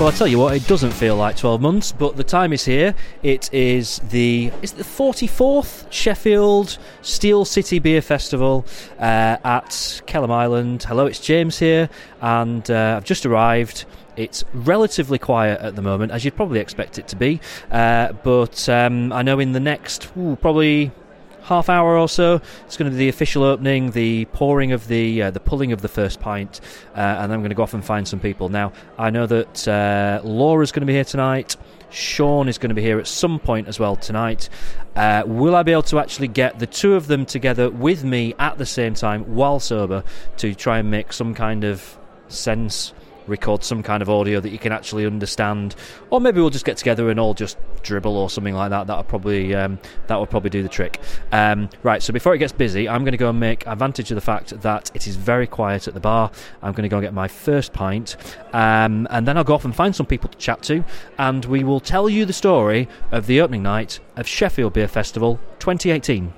Well, I tell you what, it doesn't feel like 12 months, but the time is here. It is the is the 44th Sheffield Steel City Beer Festival uh, at Kelham Island. Hello, it's James here, and uh, I've just arrived. It's relatively quiet at the moment, as you'd probably expect it to be. Uh, but um, I know in the next ooh, probably half hour or so. It's going to be the official opening, the pouring of the uh, the pulling of the first pint, uh, and I'm going to go off and find some people. Now I know that uh, Laura's going to be here tonight. Sean is going to be here at some point as well tonight. Uh, will I be able to actually get the two of them together with me at the same time while sober to try and make some kind of sense record some kind of audio that you can actually understand, or maybe we'll just get together and all just dribble or something like that. That'll probably um, that would probably do the trick. Um, right. So before it gets busy, I'm going to go and make advantage of the fact that it is very quiet at the bar. I'm going to go and get my first pint, um, and then I'll go off and find some people to chat to, and we will tell you the story of the opening night of Sheffield Beer Festival 2018.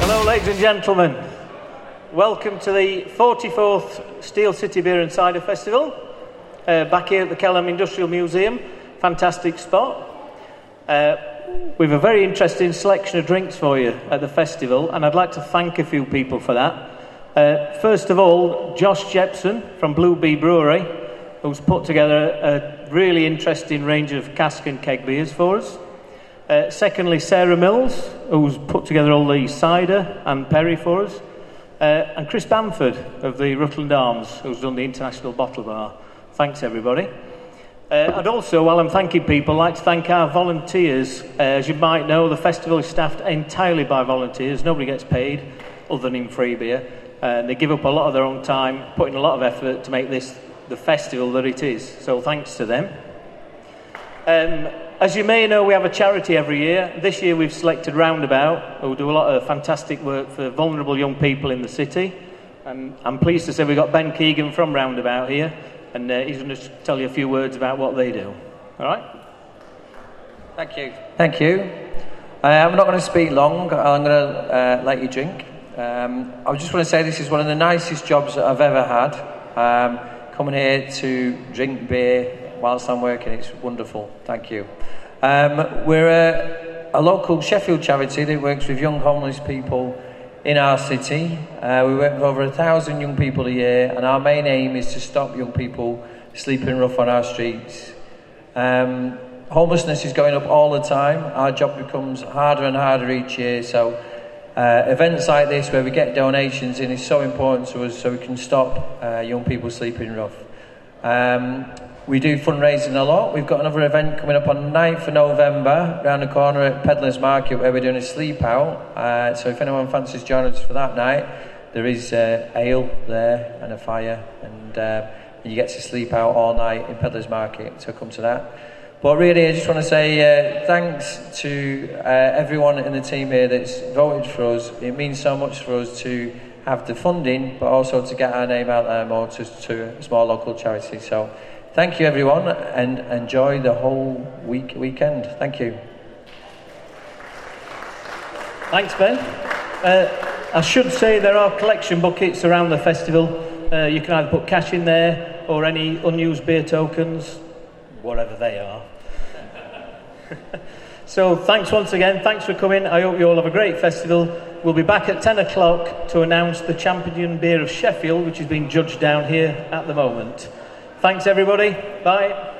Hello, ladies and gentlemen. Welcome to the 44th Steel City Beer and Cider Festival, uh, back here at the Kelham Industrial Museum. Fantastic spot. Uh, we have a very interesting selection of drinks for you at the festival, and I'd like to thank a few people for that. Uh, first of all, Josh Jepson from Blue Bee Brewery, who's put together a really interesting range of cask and keg beers for us. Uh, secondly, Sarah Mills, who's put together all the cider and perry for us. Uh, and Chris Bamford of the Rutland Arms, who's done the International Bottle Bar. Thanks, everybody. Uh, and also, while I'm thanking people, I'd like to thank our volunteers. Uh, as you might know, the festival is staffed entirely by volunteers. Nobody gets paid other than in free beer. Uh, they give up a lot of their own time, putting a lot of effort to make this the festival that it is. So thanks to them. Um, as you may know, we have a charity every year. This year we've selected Roundabout, who do a lot of fantastic work for vulnerable young people in the city. And I'm pleased to say we've got Ben Keegan from Roundabout here, and uh, he's going to tell you a few words about what they do. All right? Thank you. Thank you. Uh, I'm not going to speak long. I'm going to uh, let you drink. Um, I just want to say this is one of the nicest jobs that I've ever had. Um, coming here to drink beer whilst I'm working. It's wonderful. Thank you. Um, we're a, a, local Sheffield charity that works with young homeless people in our city. Uh, we work with over a thousand young people a year, and our main aim is to stop young people sleeping rough on our streets. Um, homelessness is going up all the time. Our job becomes harder and harder each year, so uh, events like this where we get donations in is so important to us so we can stop uh, young people sleeping rough. Um, we do fundraising a lot. We've got another event coming up on 9th of November around the corner at Pedlar's Market where we're doing a sleep out. Uh, so if anyone fancies joining us for that night, there is uh, ale there and a fire, and uh, you get to sleep out all night in Pedlar's Market. So come to that. But really, I just want to say uh, thanks to uh, everyone in the team here that's voted for us. It means so much for us to have the funding, but also to get our name out there more to, to small local charity. So Thank you, everyone, and enjoy the whole week weekend. Thank you. Thanks, Ben. Uh, I should say there are collection buckets around the festival. Uh, you can either put cash in there or any unused beer tokens, whatever they are. so, thanks once again. Thanks for coming. I hope you all have a great festival. We'll be back at 10 o'clock to announce the champion beer of Sheffield, which is being judged down here at the moment. Thanks, everybody. Bye.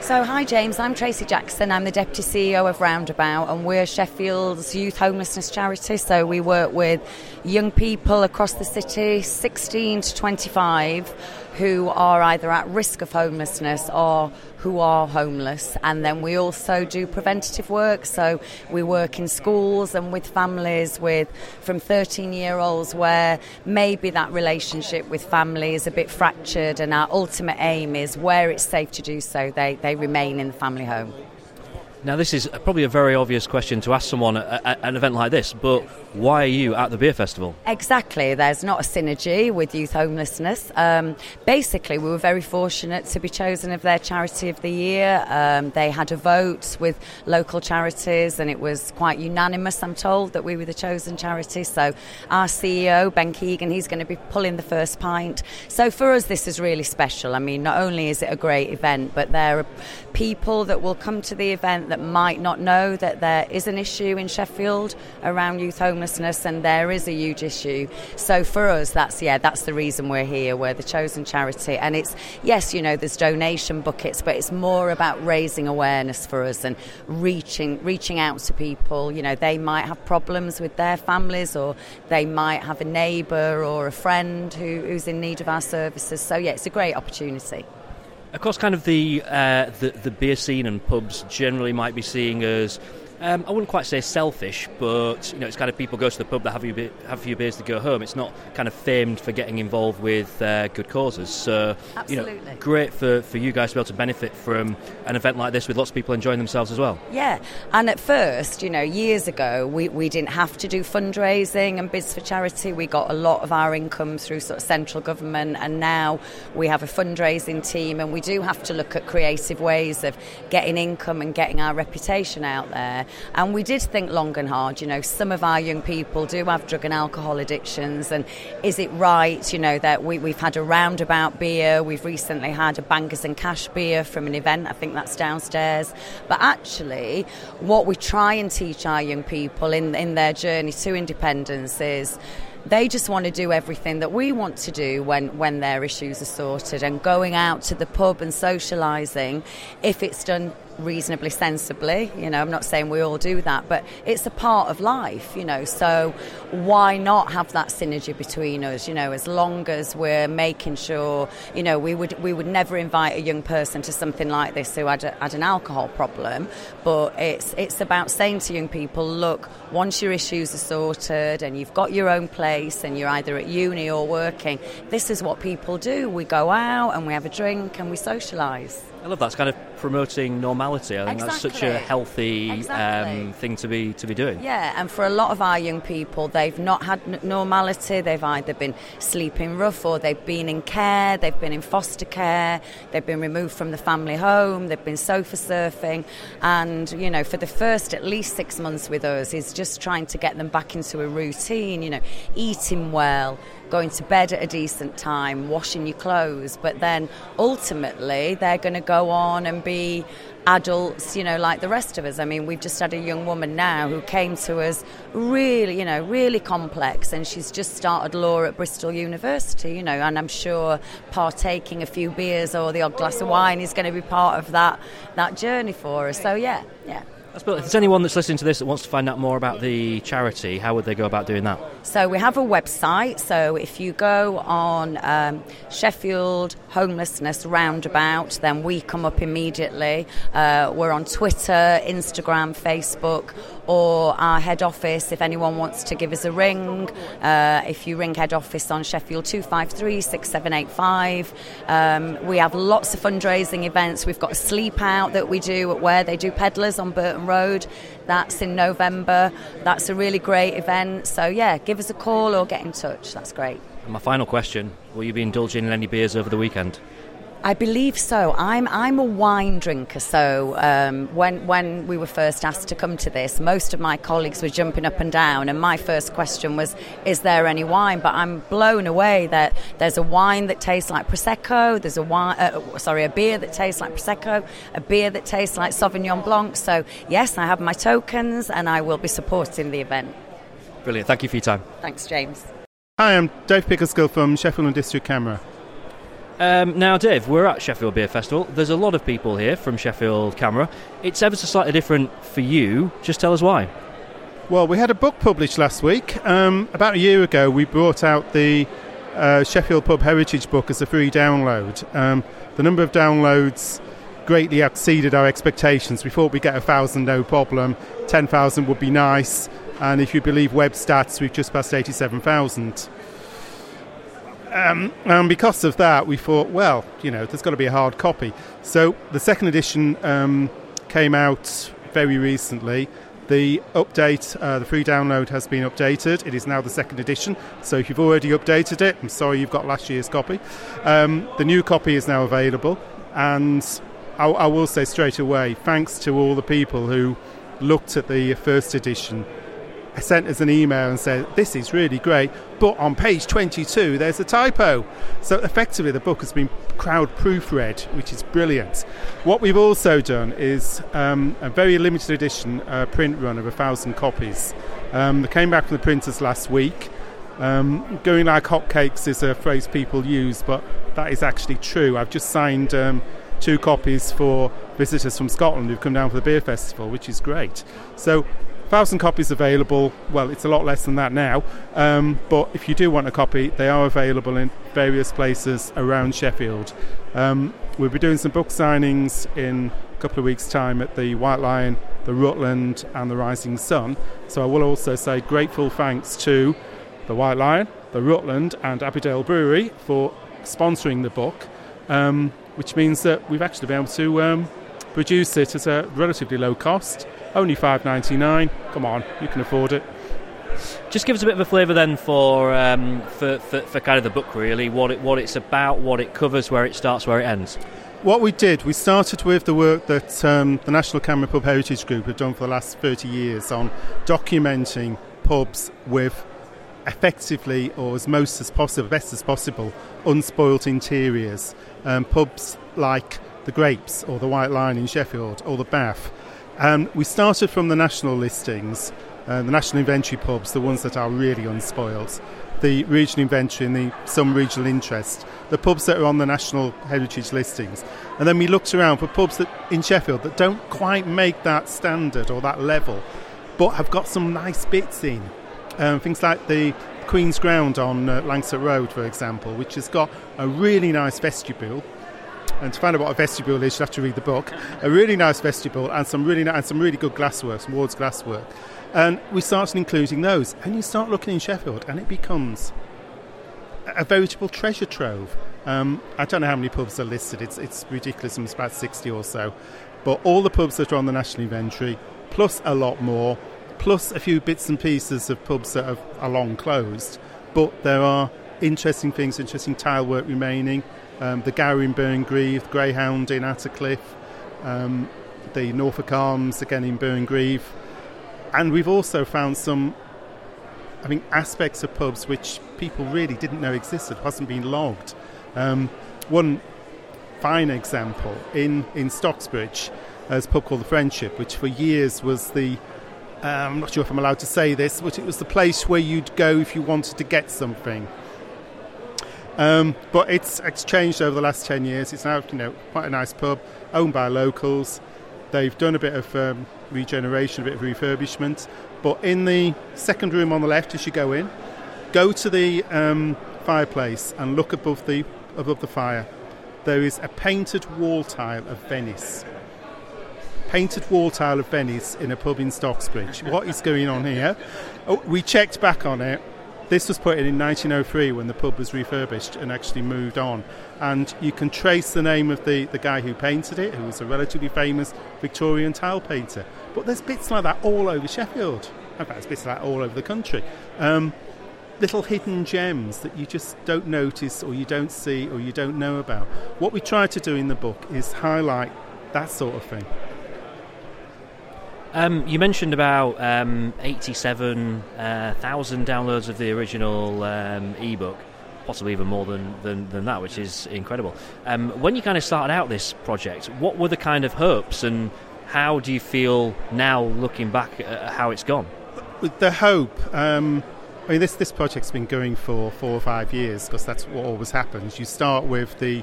So, hi James, I'm Tracy Jackson. I'm the Deputy CEO of Roundabout, and we're Sheffield's youth homelessness charity. So, we work with young people across the city, 16 to 25 who are either at risk of homelessness or who are homeless. And then we also do preventative work. So we work in schools and with families with from 13 year olds where maybe that relationship with family is a bit fractured. And our ultimate aim is where it's safe to do so, they, they remain in the family home. Now, this is probably a very obvious question to ask someone at, an event like this, but why are you at the beer festival? Exactly. There's not a synergy with youth homelessness. Um, basically, we were very fortunate to be chosen of their charity of the year. Um, they had a vote with local charities, and it was quite unanimous, I'm told, that we were the chosen charity. So, our CEO, Ben Keegan, he's going to be pulling the first pint. So, for us, this is really special. I mean, not only is it a great event, but there are people that will come to the event that might not know that there is an issue in Sheffield around youth homelessness, and there is a huge issue. So for us, that's yeah, that's the reason we're here. We're the chosen charity, and it's yes, you know, there's donation buckets, but it's more about raising awareness for us and reaching reaching out to people. You know, they might have problems with their families, or they might have a neighbour or a friend who, who's in need of our services. So yeah, it's a great opportunity. Of course, kind of the, uh, the the beer scene and pubs generally might be seeing as um, I wouldn't quite say selfish, but you know, it's kind of people go to the pub, they have a, be- have a few beers to go home. It's not kind of famed for getting involved with uh, good causes. So, Absolutely. you know, great for, for you guys to be able to benefit from an event like this with lots of people enjoying themselves as well. Yeah, and at first, you know, years ago, we, we didn't have to do fundraising and bids for charity. We got a lot of our income through sort of central government, and now we have a fundraising team, and we do have to look at creative ways of getting income and getting our reputation out there. And we did think long and hard. You know, some of our young people do have drug and alcohol addictions, and is it right, you know, that we, we've had a roundabout beer, we've recently had a bangers and cash beer from an event, I think that's downstairs. But actually, what we try and teach our young people in, in their journey to independence is they just want to do everything that we want to do when, when their issues are sorted and going out to the pub and socialising if it's done reasonably sensibly. You know, I'm not saying we all do that, but it's a part of life, you know. So why not have that synergy between us, you know, as long as we're making sure, you know, we would we would never invite a young person to something like this who had, a, had an alcohol problem, but it's it's about saying to young people, look, once your issues are sorted and you've got your own place and you're either at uni or working, this is what people do. We go out and we have a drink and we socialise. I love that. It's kind of promoting normality. I think exactly. that's such a healthy exactly. um, thing to be to be doing. Yeah, and for a lot of our young people, they've not had n- normality. They've either been sleeping rough, or they've been in care. They've been in foster care. They've been removed from the family home. They've been sofa surfing, and you know, for the first at least six months with us, is just trying to get them back into a routine. You know, eating well going to bed at a decent time, washing your clothes, but then ultimately they're going to go on and be adults, you know, like the rest of us. I mean, we've just had a young woman now who came to us really, you know, really complex, and she's just started law at Bristol University, you know, and I'm sure partaking a few beers or the odd glass of wine is going to be part of that that journey for us. So yeah, yeah. That's brilliant. If there's anyone that's listening to this that wants to find out more about the charity, how would they go about doing that? So we have a website. So if you go on um, Sheffield Homelessness Roundabout, then we come up immediately. Uh, we're on Twitter, Instagram, Facebook, or our head office if anyone wants to give us a ring. Uh, if you ring head office on Sheffield 253 6785. Um, we have lots of fundraising events. We've got a sleep out that we do at where they do peddlers on Burton Road. That's in November. That's a really great event. So, yeah, give us a call or get in touch. That's great. And my final question Will you be indulging in any beers over the weekend? I believe so. I'm I'm a wine drinker, so um, when when we were first asked to come to this, most of my colleagues were jumping up and down, and my first question was, "Is there any wine?" But I'm blown away that there's a wine that tastes like prosecco. There's a wine, uh, sorry, a beer that tastes like prosecco, a beer that tastes like Sauvignon Blanc. So yes, I have my tokens, and I will be supporting the event. Brilliant. Thank you for your time. Thanks, James. Hi, I'm Dave Pickersgill from Sheffield and District CAMRA. Um, now, Dave, we're at Sheffield Beer Festival. There's a lot of people here from Sheffield CAMRA. It's ever so slightly different for you. Just tell us why. Well, we had a book published last week. Um, about a year ago, we brought out the uh, Sheffield Pub Heritage book as a free download. Um, the number of downloads greatly exceeded our expectations. We thought we'd get a thousand, no problem. 10,000 would be nice. And if you believe web stats, we've just passed 87,000. Um, and because of that, we thought, well, you know, there's got to be a hard copy. So the second edition um, came out very recently. The update, uh, the free download has been updated. It is now the second edition. So if you've already updated it, I'm sorry you've got last year's copy. Um, the new copy is now available. And I, I will say straight away, thanks to all the people who looked at the first edition sent us an email and said, This is really great, but on page 22 there's a typo. So effectively, the book has been crowd proofread, which is brilliant. What we've also done is um, a very limited edition uh, print run of a thousand copies. Um, they came back from the printers last week. Um, going like hotcakes is a phrase people use, but that is actually true. I've just signed um, two copies for visitors from Scotland who've come down for the beer festival, which is great. So thousand copies available. Well, it's a lot less than that now, um, but if you do want a copy, they are available in various places around Sheffield. Um, we'll be doing some book signings in a couple of weeks' time at the White Lion, the Rutland, and the Rising Sun. So I will also say grateful thanks to the White Lion, the Rutland, and Abbeydale Brewery for sponsoring the book, um, which means that we've actually been able to um, produce it at a relatively low cost only five ninety nine. Come on, you can afford it. Just give us a bit of a flavour then for, um, for, for, for kind of the book, really. What it what it's about, what it covers, where it starts, where it ends. What we did, we started with the work that um, the National CAMRA Pub Heritage Group have done for the last 30 years on documenting pubs with effectively, or as most as possible, best as possible, unspoilt interiors. Um, pubs like the Grapes or the White Lion in Sheffield or the Bath um, we started from the national listings, uh, the national inventory pubs, the ones that are really unspoiled, the regional inventory and the, some regional interest, the pubs that are on the national heritage listings. And then we looked around for pubs that in Sheffield that don't quite make that standard or that level, but have got some nice bits in. Um, things like the Queen's Ground on uh, Langsett Road, for example, which has got a really nice vestibule and to find out what a vestibule is, you have to read the book. A really nice vestibule and some really and some really good glasswork, some Ward's glasswork. And we started including those, and you start looking in Sheffield, and it becomes a veritable treasure trove. Um, I don't know how many pubs are listed. It's it's ridiculous. It's about sixty or so, but all the pubs that are on the national inventory, plus a lot more, plus a few bits and pieces of pubs that are long closed. But there are interesting things, interesting tile work remaining um, the Gower in Burngreave, Greyhound in Attercliffe, um, the Norfolk Arms again in Burngreave, and we've also found some, I think, aspects of pubs which people really didn't know existed, hasn't been logged. Um, one fine example in in Stocksbridge, there's a pub called the Friendship, which for years was the uh, I'm not sure if I'm allowed to say this, but it was the place where you'd go if you wanted to get something. Um, but it's, changed over the last 10 years. It's now you know quite a nice pub, owned by locals. They've done a bit of um, regeneration, a bit of refurbishment. But in the second room on the left, as you go in, go to the um, fireplace and look above the above the fire. There is a painted wall tile of Venice. Painted wall tile of Venice in a pub in Stocksbridge. What is going on here? Oh, we checked back on it this was put in in 1903 when the pub was refurbished and actually moved on. And you can trace the name of the, the guy who painted it, who was a relatively famous Victorian tile painter. But there's bits like that all over Sheffield. In fact, there's bits like that all over the country. Um, little hidden gems that you just don't notice or you don't see or you don't know about. What we try to do in the book is highlight that sort of thing. Um, you mentioned about um, 87,000 uh, downloads of the original um, ebook, possibly even more than, than, than that, which is incredible. Um, when you kind of started out this project, what were the kind of hopes and how do you feel now looking back at how it's gone? The hope, um, I mean, this, this project's been going for four or five years because that's what always happens. You start with the,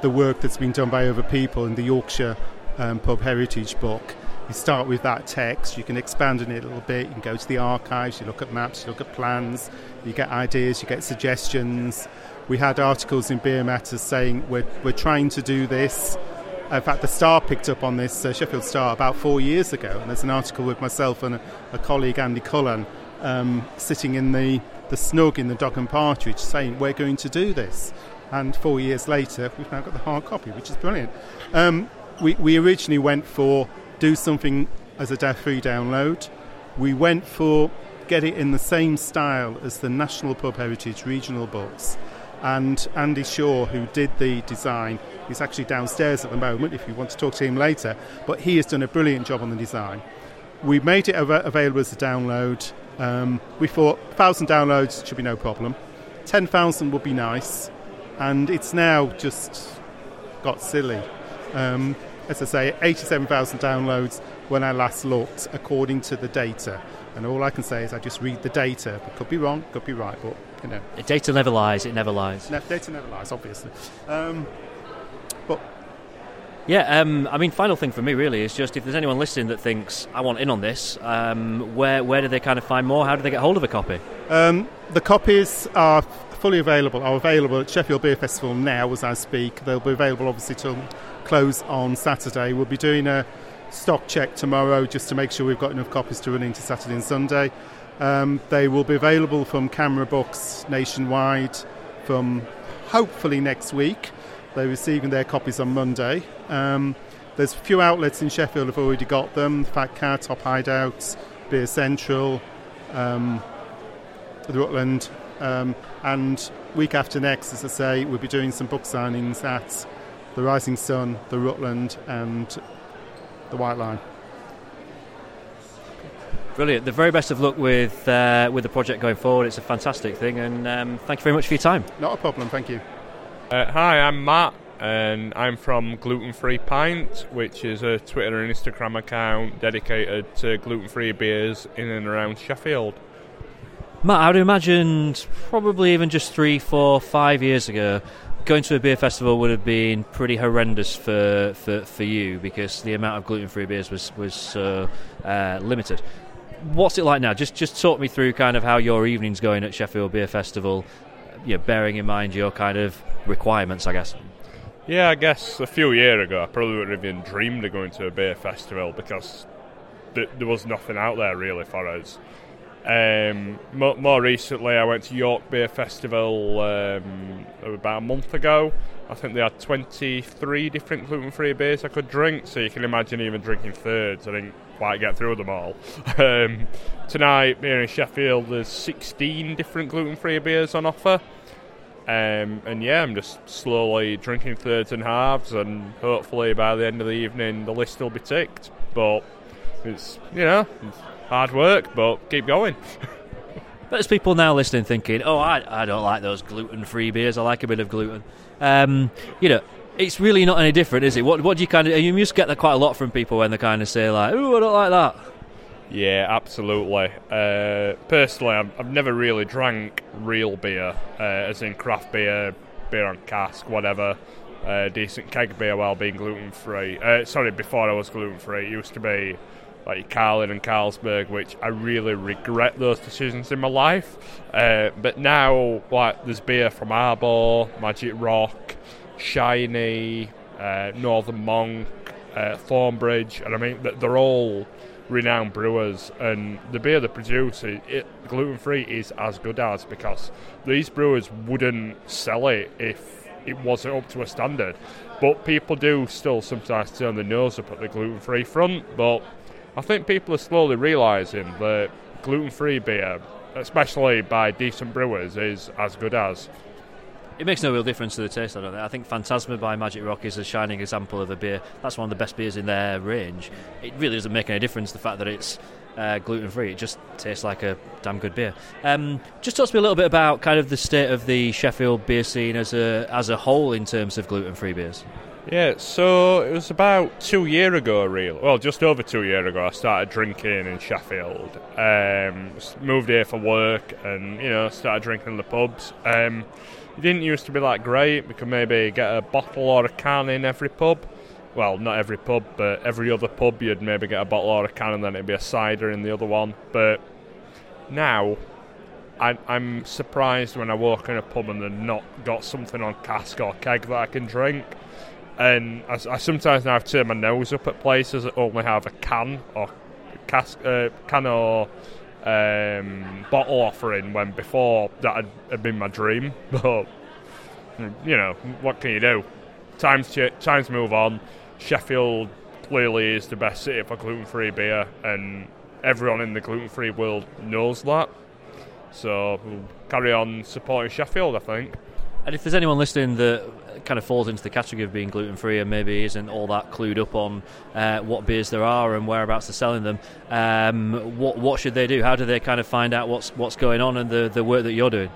the work that's been done by other people in the Yorkshire um, Pub Heritage book you start with that text, you can expand on it a little bit, you can go to the archives, you look at maps, you look at plans, you get ideas, you get suggestions. We had articles in Beer Matters saying we're, we're trying to do this. In fact, the Star picked up on this, uh, Sheffield Star, about four years ago. And there's an article with myself and a, a colleague, Andy Cullen, um, sitting in the, the snug in the Dog and Partridge saying, We're going to do this. And four years later, we've now got the hard copy, which is brilliant. Um, we, we originally went for do something as a free download. We went for get it in the same style as the National Pub Heritage regional books. And Andy Shaw, who did the design, is actually downstairs at the moment if you want to talk to him later. But he has done a brilliant job on the design. We made it av- available as a download. Um, we thought 1,000 downloads should be no problem. 10,000 would be nice. And it's now just got silly. Um, as I say, 87,000 downloads when I last looked, according to the data. And all I can say is I just read the data. It could be wrong, could be right, but you know. The data never lies. It never lies. Ne- data never lies, obviously. Um, but Yeah, um, I mean, final thing for me really is just if there's anyone listening that thinks I want in on this, um, where where do they kind of find more? How do they get hold of a copy? um, the copies are fully available. Are available at Sheffield Beer Festival now, as I speak. They'll be available obviously till close on Saturday. We'll be doing a stock check tomorrow just to make sure we've got enough copies to run into Saturday and Sunday. Um, they will be available from CAMRA Books nationwide from hopefully next week. They're receiving their copies on Monday. Um, there's a few outlets in Sheffield have already got them: Fat Cat, Top Hideouts, Beer Central, um, the Rutland, um, and week after next, as I say, we'll be doing some book signings at the Rising Sun, the Rutland, and the White Lion. Brilliant. The very best of luck with uh, with the project going forward. It's a fantastic thing, and um, thank you very much for your time. Not a problem, thank you. Uh, hi, I'm Matt, and I'm from Gluten Free Pint, which is a Twitter and Instagram account dedicated to gluten free beers in and around Sheffield. Matt, I would imagine probably even just three, four, five years ago, going to a beer festival would have been pretty horrendous for, for, for you because the amount of gluten free beers was was so uh, limited. What's it like now? Just just talk me through kind of how your evening's going at Sheffield Beer Festival. You know, bearing in mind your kind of requirements, I guess. Yeah, I guess a few years ago, I probably would have even dreamed of going to a beer festival because th- there was nothing out there really for us. Um, mo- more recently, I went to York Beer Festival um, about a month ago. I think they had 23 different gluten-free beers I could drink, so you can imagine even drinking thirds. I didn't quite get through them all. um, tonight, here in Sheffield, there's 16 different gluten-free beers on offer. Um, and yeah, I'm just slowly drinking thirds and halves, and hopefully by the end of the evening, the list will be ticked. But it's you know it's hard work, but keep going. But there's people now listening thinking, oh, I, I don't like those gluten free beers. I like a bit of gluten. Um, you know, it's really not any different, is it? What, what do you kind of. You must get that quite a lot from people when they kind of say, like, oh, I don't like that. Yeah, absolutely. Uh, personally, I've, I've never really drank real beer, uh, as in craft beer, beer on cask, whatever. Uh, decent keg beer while being gluten free. Uh, sorry, before I was gluten free, it used to be like Carling and Carlsberg, which I really regret those decisions in my life. Uh, but now, like, there's beer from Arbor, Magic Rock, Shiny, uh, Northern Monk, uh, Thornbridge, and I mean, th- they're all renowned brewers, and the beer they produce, gluten free, is as good as because these brewers wouldn't sell it if it wasn't up to a standard. But people do still sometimes turn their nose up at the gluten free front, but I think people are slowly realising that gluten free beer, especially by decent brewers, is as good as. It makes no real difference to the taste, I don't think. I think Phantasma by Magic Rock is a shining example of a beer. That's one of the best beers in their range. It really doesn't make any difference the fact that it's uh, gluten free. It just tastes like a damn good beer. Um, just talk to me a little bit about kind of the state of the Sheffield beer scene as a as a whole in terms of gluten free beers. Yeah, so it was about two year ago, real. Well, just over two year ago, I started drinking in Sheffield. Um, moved here for work, and you know, started drinking in the pubs. Um, it didn't used to be that great. We could maybe get a bottle or a can in every pub. Well, not every pub, but every other pub, you'd maybe get a bottle or a can, and then it'd be a cider in the other one. But now, I, I'm surprised when I walk in a pub and they've not got something on cask or keg that I can drink. And I, I sometimes now have turned my nose up at places that only have a can or cask, uh, can or um, bottle offering when before that had, had been my dream. But you know, what can you do? Times ch- times move on. Sheffield clearly is the best city for gluten free beer, and everyone in the gluten free world knows that. So we'll carry on supporting Sheffield, I think. And if there's anyone listening that kind of falls into the category of being gluten free and maybe isn't all that clued up on uh, what beers there are and whereabouts they're selling them, um, what what should they do? How do they kind of find out what's what's going on and the, the work that you're doing?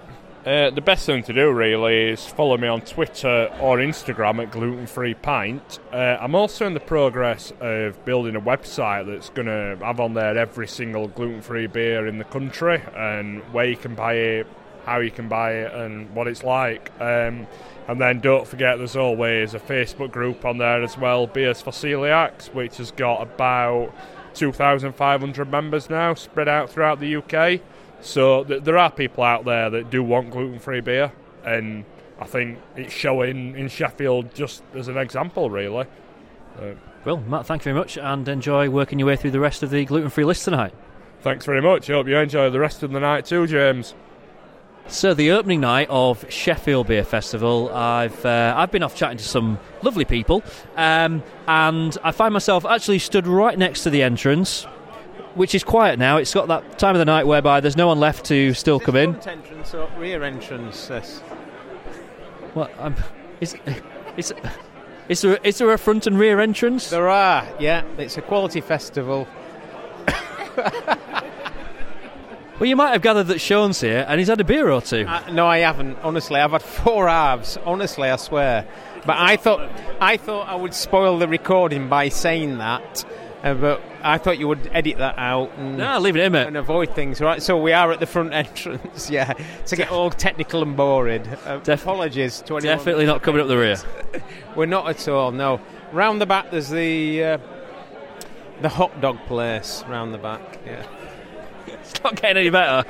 Uh, the best thing to do really is follow me on Twitter or Instagram at Gluten Free Pint. Uh, I'm also in the progress of building a website that's going to have on there every single gluten free beer in the country and where you can buy it, how you can buy it, and what it's like. Um, and then don't forget, there's always a Facebook group on there as well, Beers for Celiacs, which has got about 2,500 members now, spread out throughout the UK. So th- there are people out there that do want gluten-free beer, and I think it's showing in Sheffield just as an example, really. Uh, well, Matt, thank you very much, and enjoy working your way through the rest of the gluten-free list tonight. Thanks very much. I hope you enjoy the rest of the night too, James. So the opening night of Sheffield Beer Festival, I've uh, I've been off chatting to some lovely people, um, and I find myself actually stood right next to the entrance, which is quiet now. It's got that time of the night whereby there's no one left to still come in. Front entrance or rear entrance? This. Well, um, is, is, is there is there a front and rear entrance? There are. Yeah, it's a quality festival. Well, you might have gathered that Sean's here and he's had a beer or two. Uh, no, I haven't. Honestly, I've had four halves. Honestly, I swear. But I thought I thought I would spoil the recording by saying that. Uh, but I thought you would edit that out and, no, leave it in, mate. and avoid things, right? So we are at the front entrance, yeah, to get all technical and boring. Uh, Def- apologies to anyone. Definitely not coming up the rear. We're not at all. No. Round the back, there's the uh, the hot dog place. Round the back, yeah. It's not getting any better.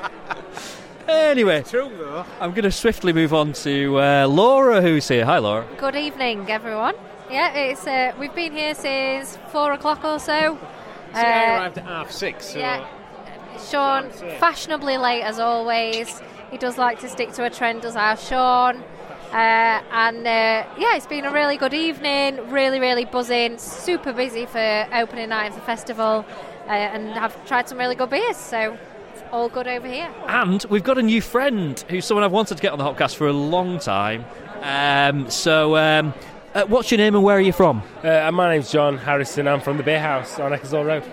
anyway, I'm going to swiftly move on to uh, Laura, who's here. Hi, Laura. Good evening, everyone. Yeah, it's uh, we've been here since four o'clock or so. See, I arrived at half six. So yeah, Sean, fashionably late as always. He does like to stick to a trend, does our Sean. Uh, and uh, yeah, it's been a really good evening, really, really buzzing, super busy for opening night of the festival, uh, and have tried some really good beers. So it's all good over here. And we've got a new friend who's someone I've wanted to get on the Hopcast for a long time. Um, so, um, uh, what's your name and where are you from? Uh, my name's John Harrison. I'm from the Beer House on Ecclesall Road.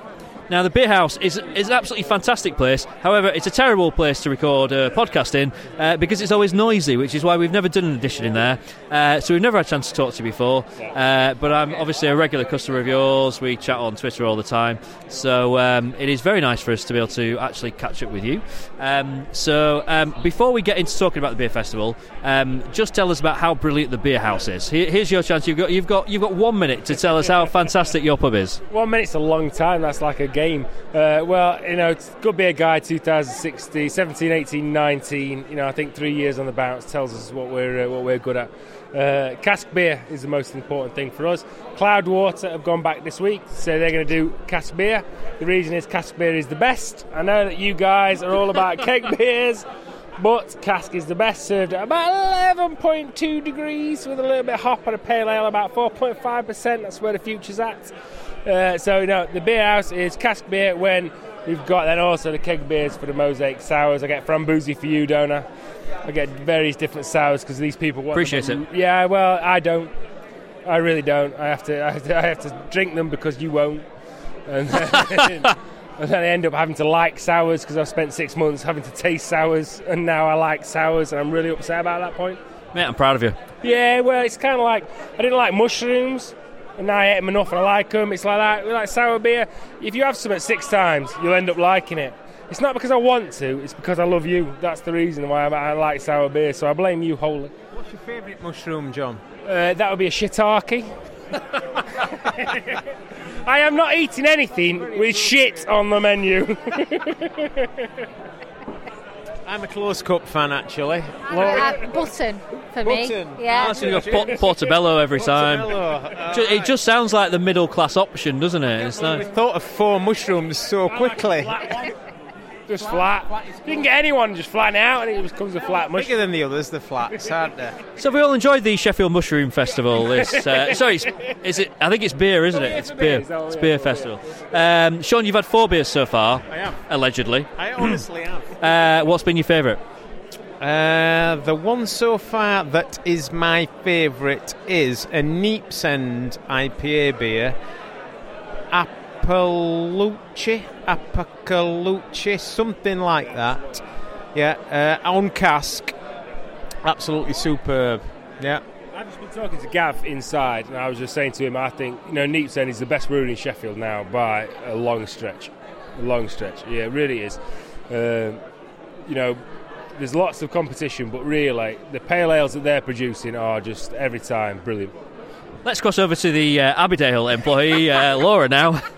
Now, the Beer House is, is an absolutely fantastic place. However, it's a terrible place to record a podcast in uh, because it's always noisy, which is why we've never done an edition in there. Uh, so we've never had a chance to talk to you before. Uh, but I'm obviously a regular customer of yours. We chat on Twitter all the time. So um, it is very nice for us to be able to actually catch up with you. Um, so um, before we get into talking about the beer festival, um, just tell us about how brilliant the Beer House is. Here, here's your chance. You've got you've got you've got one minute to tell us how fantastic your pub is. One minute's a long time. That's like a game. Uh, well, you know, it's Good Beer Guide 2016, 17, 18, 19. You know, I think three years on the bounce tells us what we're uh, what we're good at. Uh, cask beer is the most important thing for us. Cloudwater have gone back this week, so they're going to do cask beer. The reason is cask beer is the best. I know that you guys are all about keg beers. But cask is the best, served at about 11.2 degrees with a little bit of hop and a pale ale, about 4.5%. That's where the future's at. Uh, so, you know, the beer house is cask beer when we've got then also the keg beers for the mosaic sours. I get framboosey for you, don't I? I get various different sours because these people want Appreciate them. it. Yeah, well, I don't. I really don't. I have to. I have to, I have to drink them because you won't. And then, and then I end up having to like sours because I've spent six months having to taste sours, and now I like sours, and I'm really upset about that point. Mate, I'm proud of you. Yeah, well, it's kind of like I didn't like mushrooms, and I ate them enough and I like them. It's like that. Like sour beer. If you have something six times, you'll end up liking it. It's not because I want to. It's because I love you. That's the reason why I, I like sour beer. So I blame you wholly. What's your favourite mushroom, John? Uh, that would be a shiitake. I am not eating anything with shit on the menu. I'm a close cup fan, actually. Uh, button for me. Button. Yeah. That's going to go Port- Portobello every time. Portobello, uh, Ju- It just sounds like the middle class option, doesn't it? It's we like, thought of four mushrooms so quickly. There's Just flat. You can get anyone just flattening out, and it just comes a flat mush. Bigger than the others, the flats, aren't they? So we all enjoyed the Sheffield Mushroom Festival. This, uh, sorry, is it? I think it's beer, isn't it? It's beer. It's beer festival. Um, Sean, you've had four beers so far. I am Allegedly. I honestly am. Uh, what's been your favourite? Uh, the one so far that is my favourite is a Neepsend IPA beer, Appalucci, Apocalucci, something like that. Yeah, uh, on cask, absolutely superb. Yeah. I've just been talking to Gav inside, and I was just saying to him, I think you know Neepsend is the best brewery in Sheffield now by a long stretch, a long stretch. Yeah, it really is. Um, you know, there's lots of competition, but really the pale ales that they're producing are just every time brilliant. Let's cross over to the uh, Abbeydale employee, uh, Laura, now.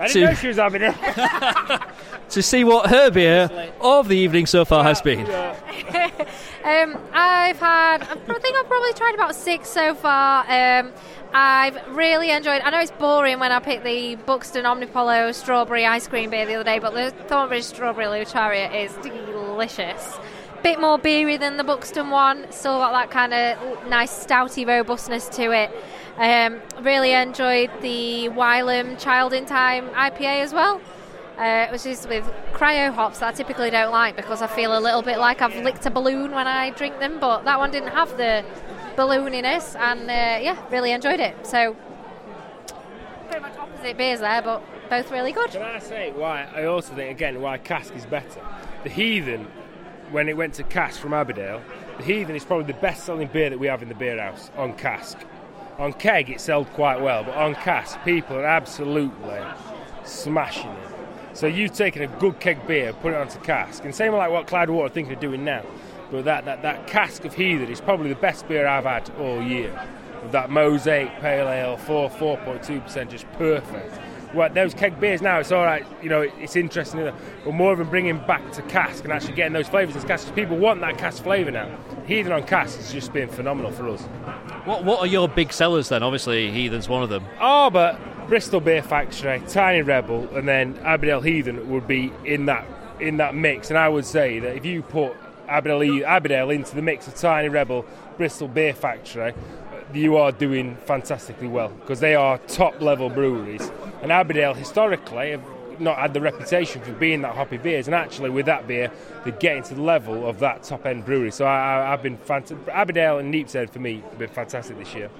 I didn't to- know she was having it. to see what her beer of the evening so far has been. Um, I've had, I think I've probably tried about six so far. Um, I've really enjoyed. I know it's boring when I picked the Buxton Omnipollo strawberry ice cream beer the other day, but the Thornbridge strawberry Lucaria is delicious. Bit more beery than the Buxton one. Still got that kind of nice stouty robustness to it. Um, really enjoyed the Wylam Child in Time IPA as well uh, which is with cryo hops that I typically don't like because I feel a little bit like I've licked a balloon when I drink them. But that one didn't have the ballooniness, and uh, yeah, really enjoyed it. So pretty much opposite beers there, but both really good. Can I say why? I also think again why cask is better. The Heathen, when it went to cask from Abbeydale, the Heathen is probably the best-selling beer that we have in the beer house on cask. On keg, it sold quite well, but on cask, people are absolutely smashing it. So you've taken a good keg beer, put it onto cask, and same like what Cloudwater are thinking of doing now. But that, that, that cask of Heathen is probably the best beer I've had all year. That mosaic pale ale, four four point two percent, just perfect. Well, those keg beers now, it's all right. You know, it's interesting, but more of them bringing back to cask and actually getting those flavours in cask. People want that cask flavour now. Heathen on cask has just been phenomenal for us. What, what are your big sellers then? Obviously, Heathen's one of them. Oh, but Bristol Beer Factory, Tiny Rebel, and then Abbeydale Heathen would be in that in that mix. And I would say that if you put Abbeydale, Abbeydale into the mix of Tiny Rebel, Bristol Beer Factory, you are doing fantastically well because they are top level breweries. And Abbeydale historically have not had the reputation for being that hoppy beers, and actually with that beer, they're getting to the level of that top end brewery. So I, I, I've been fantastic. Abbeydale and Neepsend for me have been fantastic this year.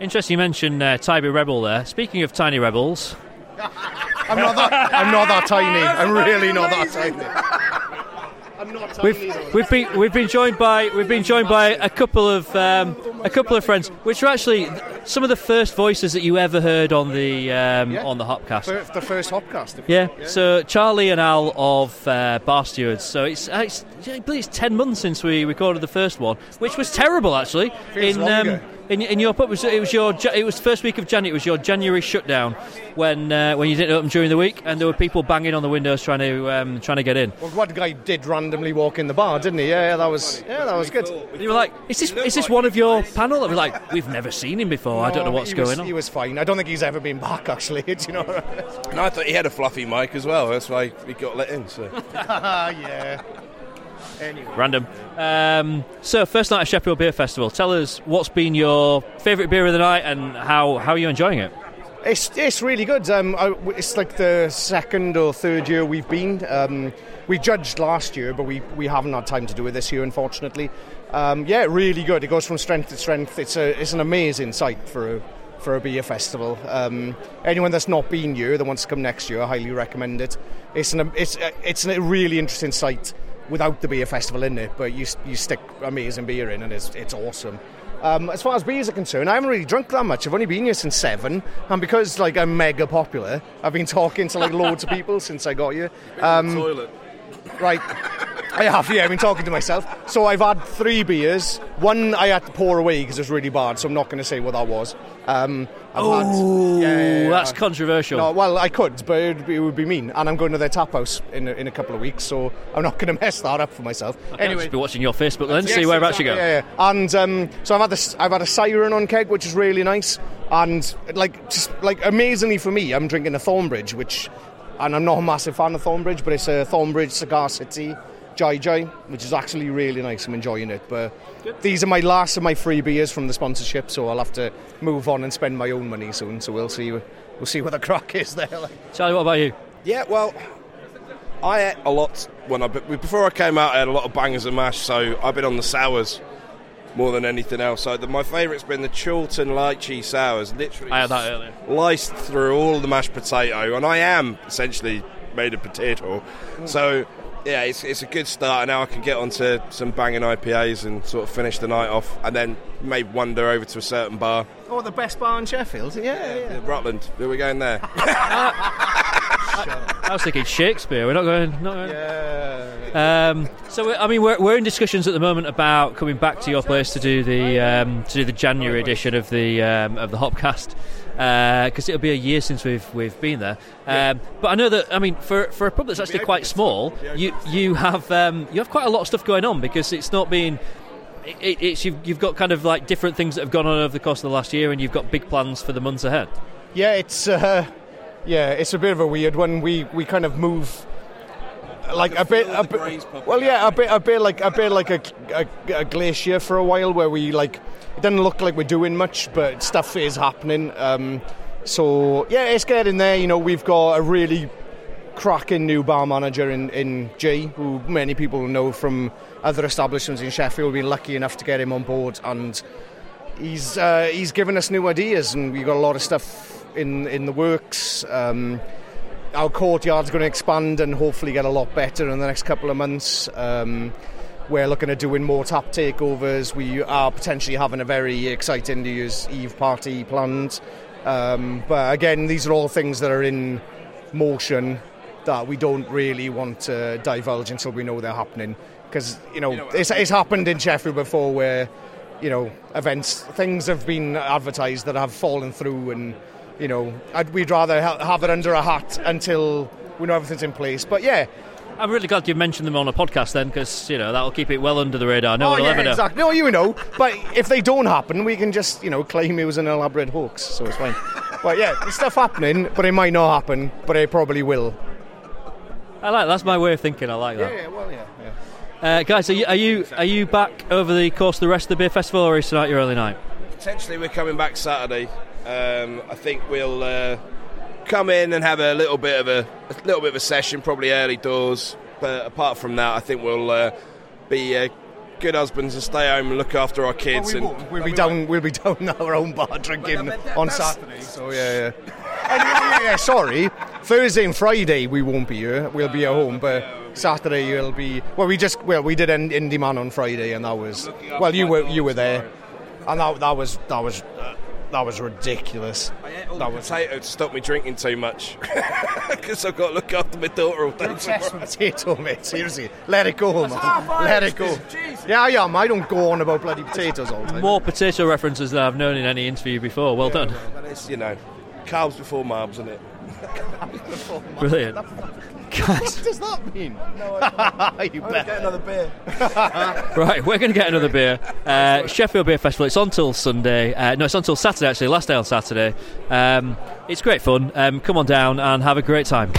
Interesting you mentioned uh, Tiny Rebel there. Speaking of tiny rebels, I'm not that. I'm not that tiny. I'm really not that tiny. I'm not tiny. we've we've been we've been joined by we've been joined by a couple of um, a couple of friends, which were actually some of the first voices that you ever heard on the um, Yeah. on the Hopcast. The first Hopcast. Yeah, so Charlie and Al of uh, Bar Stewards. So it's, uh, it's I believe it's ten months since we recorded the first one, which was terrible actually. Feels in, longer. In in your pub, it was, it was your it was first week of January. It was your January shutdown when uh, when you didn't open during the week, and there were people banging on the windows trying to um, trying to get in. Well, one guy did randomly walk in the bar, didn't he? Yeah, yeah that was yeah, that was good. And you were like, "Is this is this one of your panel?" I was like, "We've never seen him before. I don't know what's was, going on." He was fine. I don't think he's ever been back actually. Do you know? And I thought he had a fluffy mic as well. That's why he got let in. So yeah. Anyway. Random. Um, so, first night of Sheffield Beer Festival. Tell us what's been your favourite beer of the night and how how are you enjoying it? It's, it's really good. Um, I, it's like the second or third year we've been. Um, we judged last year, but we, we haven't had time to do it this year, unfortunately. Um, yeah, really good. It goes from strength to strength. It's a it's an amazing site for a for a beer festival. Um, anyone that's not been here that wants to come next year, I highly recommend it. It's an it's it's a really interesting site without the beer festival in it, but you you stick amazing beer in, and it's it's awesome. Um, as far as beers are concerned, I haven't really drunk that much. I've only been here since seven, and because like I'm mega popular, I've been talking to like loads of people since I got here. Um, toilet. Right. I have, yeah, I've been talking to myself. So I've had three beers. One I had to pour away because it was really bad, so I'm not going to say what that was. Um, I've Oh, yeah, yeah, yeah. that's controversial. No, well, I could, but it would, be, it would be mean. And I'm going to their tap house in a, in a couple of weeks, so I'm not going to mess that up for myself. Okay, I'll anyway, just be watching your Facebook then, Yes, see you exactly, go. Yeah, yeah. And um, so I've had this, I've had a siren on keg, which is really nice. And like, just like amazingly for me, I'm drinking a Thornbridge, which and I'm not a massive fan of Thornbridge, but it's a Thornbridge Cigar City Jai Jai, which is actually really nice. I'm enjoying it. But these are my last of my free beers from the sponsorship, so I'll have to move on and spend my own money soon. So we'll see. We'll see what the crack is there. Charlie, what about you? Yeah, well, I ate a lot when I before I came out. I had a lot of bangers and mash, so I've been on the sours more than anything else. So the, my favourite's been the Chorlton lychee sours. Literally, I had that earlier. Laced through all the mashed potato, and I am essentially made of potato. So yeah, it's, it's a good start. And now I can get onto some banging IPAs and sort of finish the night off, and then maybe wander over to a certain bar. Oh, the best bar in Sheffield. Yeah, yeah. yeah. Rutland. Are we going there? Uh, I was thinking Shakespeare. We're not going. Not going. Yeah. Um, so I mean, we're, we're in discussions at the moment about coming back to your place to do the um, to do the January edition of the um, of the Hopcast because uh, it'll be a year since we've we've been there. Um, but I know that I mean, for for a pub that's actually quite small, you you have um, you have quite a lot of stuff going on because it's not been. It, it's you've, you've got kind of like different things that have gone on over the course of the last year, and you've got big plans for the months ahead. Yeah, it's uh, yeah, it's a bit of a weird one. We we kind of move like a bit, a bit well, yeah, a bit, a bit like a bit like a, a, a, glacier for a while, where we like it doesn't look like we're doing much, but stuff is happening. Um, so yeah, it's getting there. You know, we've got a really cracking new bar manager in in G, who many people know from other establishments in Sheffield. We've been lucky enough to get him on board, and he's uh, he's given us new ideas, and we've got a lot of stuff in in the works. Um, our courtyard's going to expand and hopefully get a lot better in the next couple of months. Um, we're looking at doing more tap takeovers. We are potentially having a very exciting New Year's Eve party planned. Um, but again, these are all things that are in motion that we don't really want to divulge until we know they're happening. Because, you know, it's, it's happened in Sheffield before where, you know, events, things have been advertised that have fallen through and you know, I'd, we'd rather ha- have it under a hat until we know everything's in place. But yeah. I'm really glad you mentioned them on a podcast then, because you know that'll keep it well under the radar. No oh, one will yeah, ever know. Exactly. No, you know. But if they don't happen, we can just you know claim it was an elaborate hoax, so it's fine. but yeah, there's stuff happening, but it might not happen, but it probably will. I like that's my way of thinking. I like that. Yeah, yeah well, yeah. yeah. Uh, guys, are you, are you are you back over the course of the rest of the beer festival, or is tonight your early night? Potentially, we're coming back Saturday. Um, I think we'll uh, come in and have a little bit of a, a, little bit of a session, probably early doors. But apart from that, I think we'll uh, be uh, good husbands and stay home and look after our kids. Well, we and we'll be down. We'll be down our own bar drinking on Saturday. So yeah, yeah. anyway, yeah, sorry. Thursday and Friday we won't be here. We'll be at home, but. Saturday you'll be well. We just well we did an Indy Man on Friday, and that was well. You were you were there, and that, that was that was uh, that was ridiculous. I ate all that the potato to stop me drinking too much because I've got to look after my daughter all day. potato, mate. Seriously, let it go, man. Let it go. Yeah, yeah. I don't go on about bloody potatoes all the time. More potato references than I've known in any interview before. Well yeah, done. Well, it's, you know, carbs before marbs, isn't it? Brilliant. What does that mean? No, you bet. Get another beer. right, we're going to get another beer. Uh, Sheffield Beer Festival. It's on till Sunday. Uh, no, it's on till Saturday. Actually, last day on Saturday. Um, it's great fun. Um, come on down and have a great time.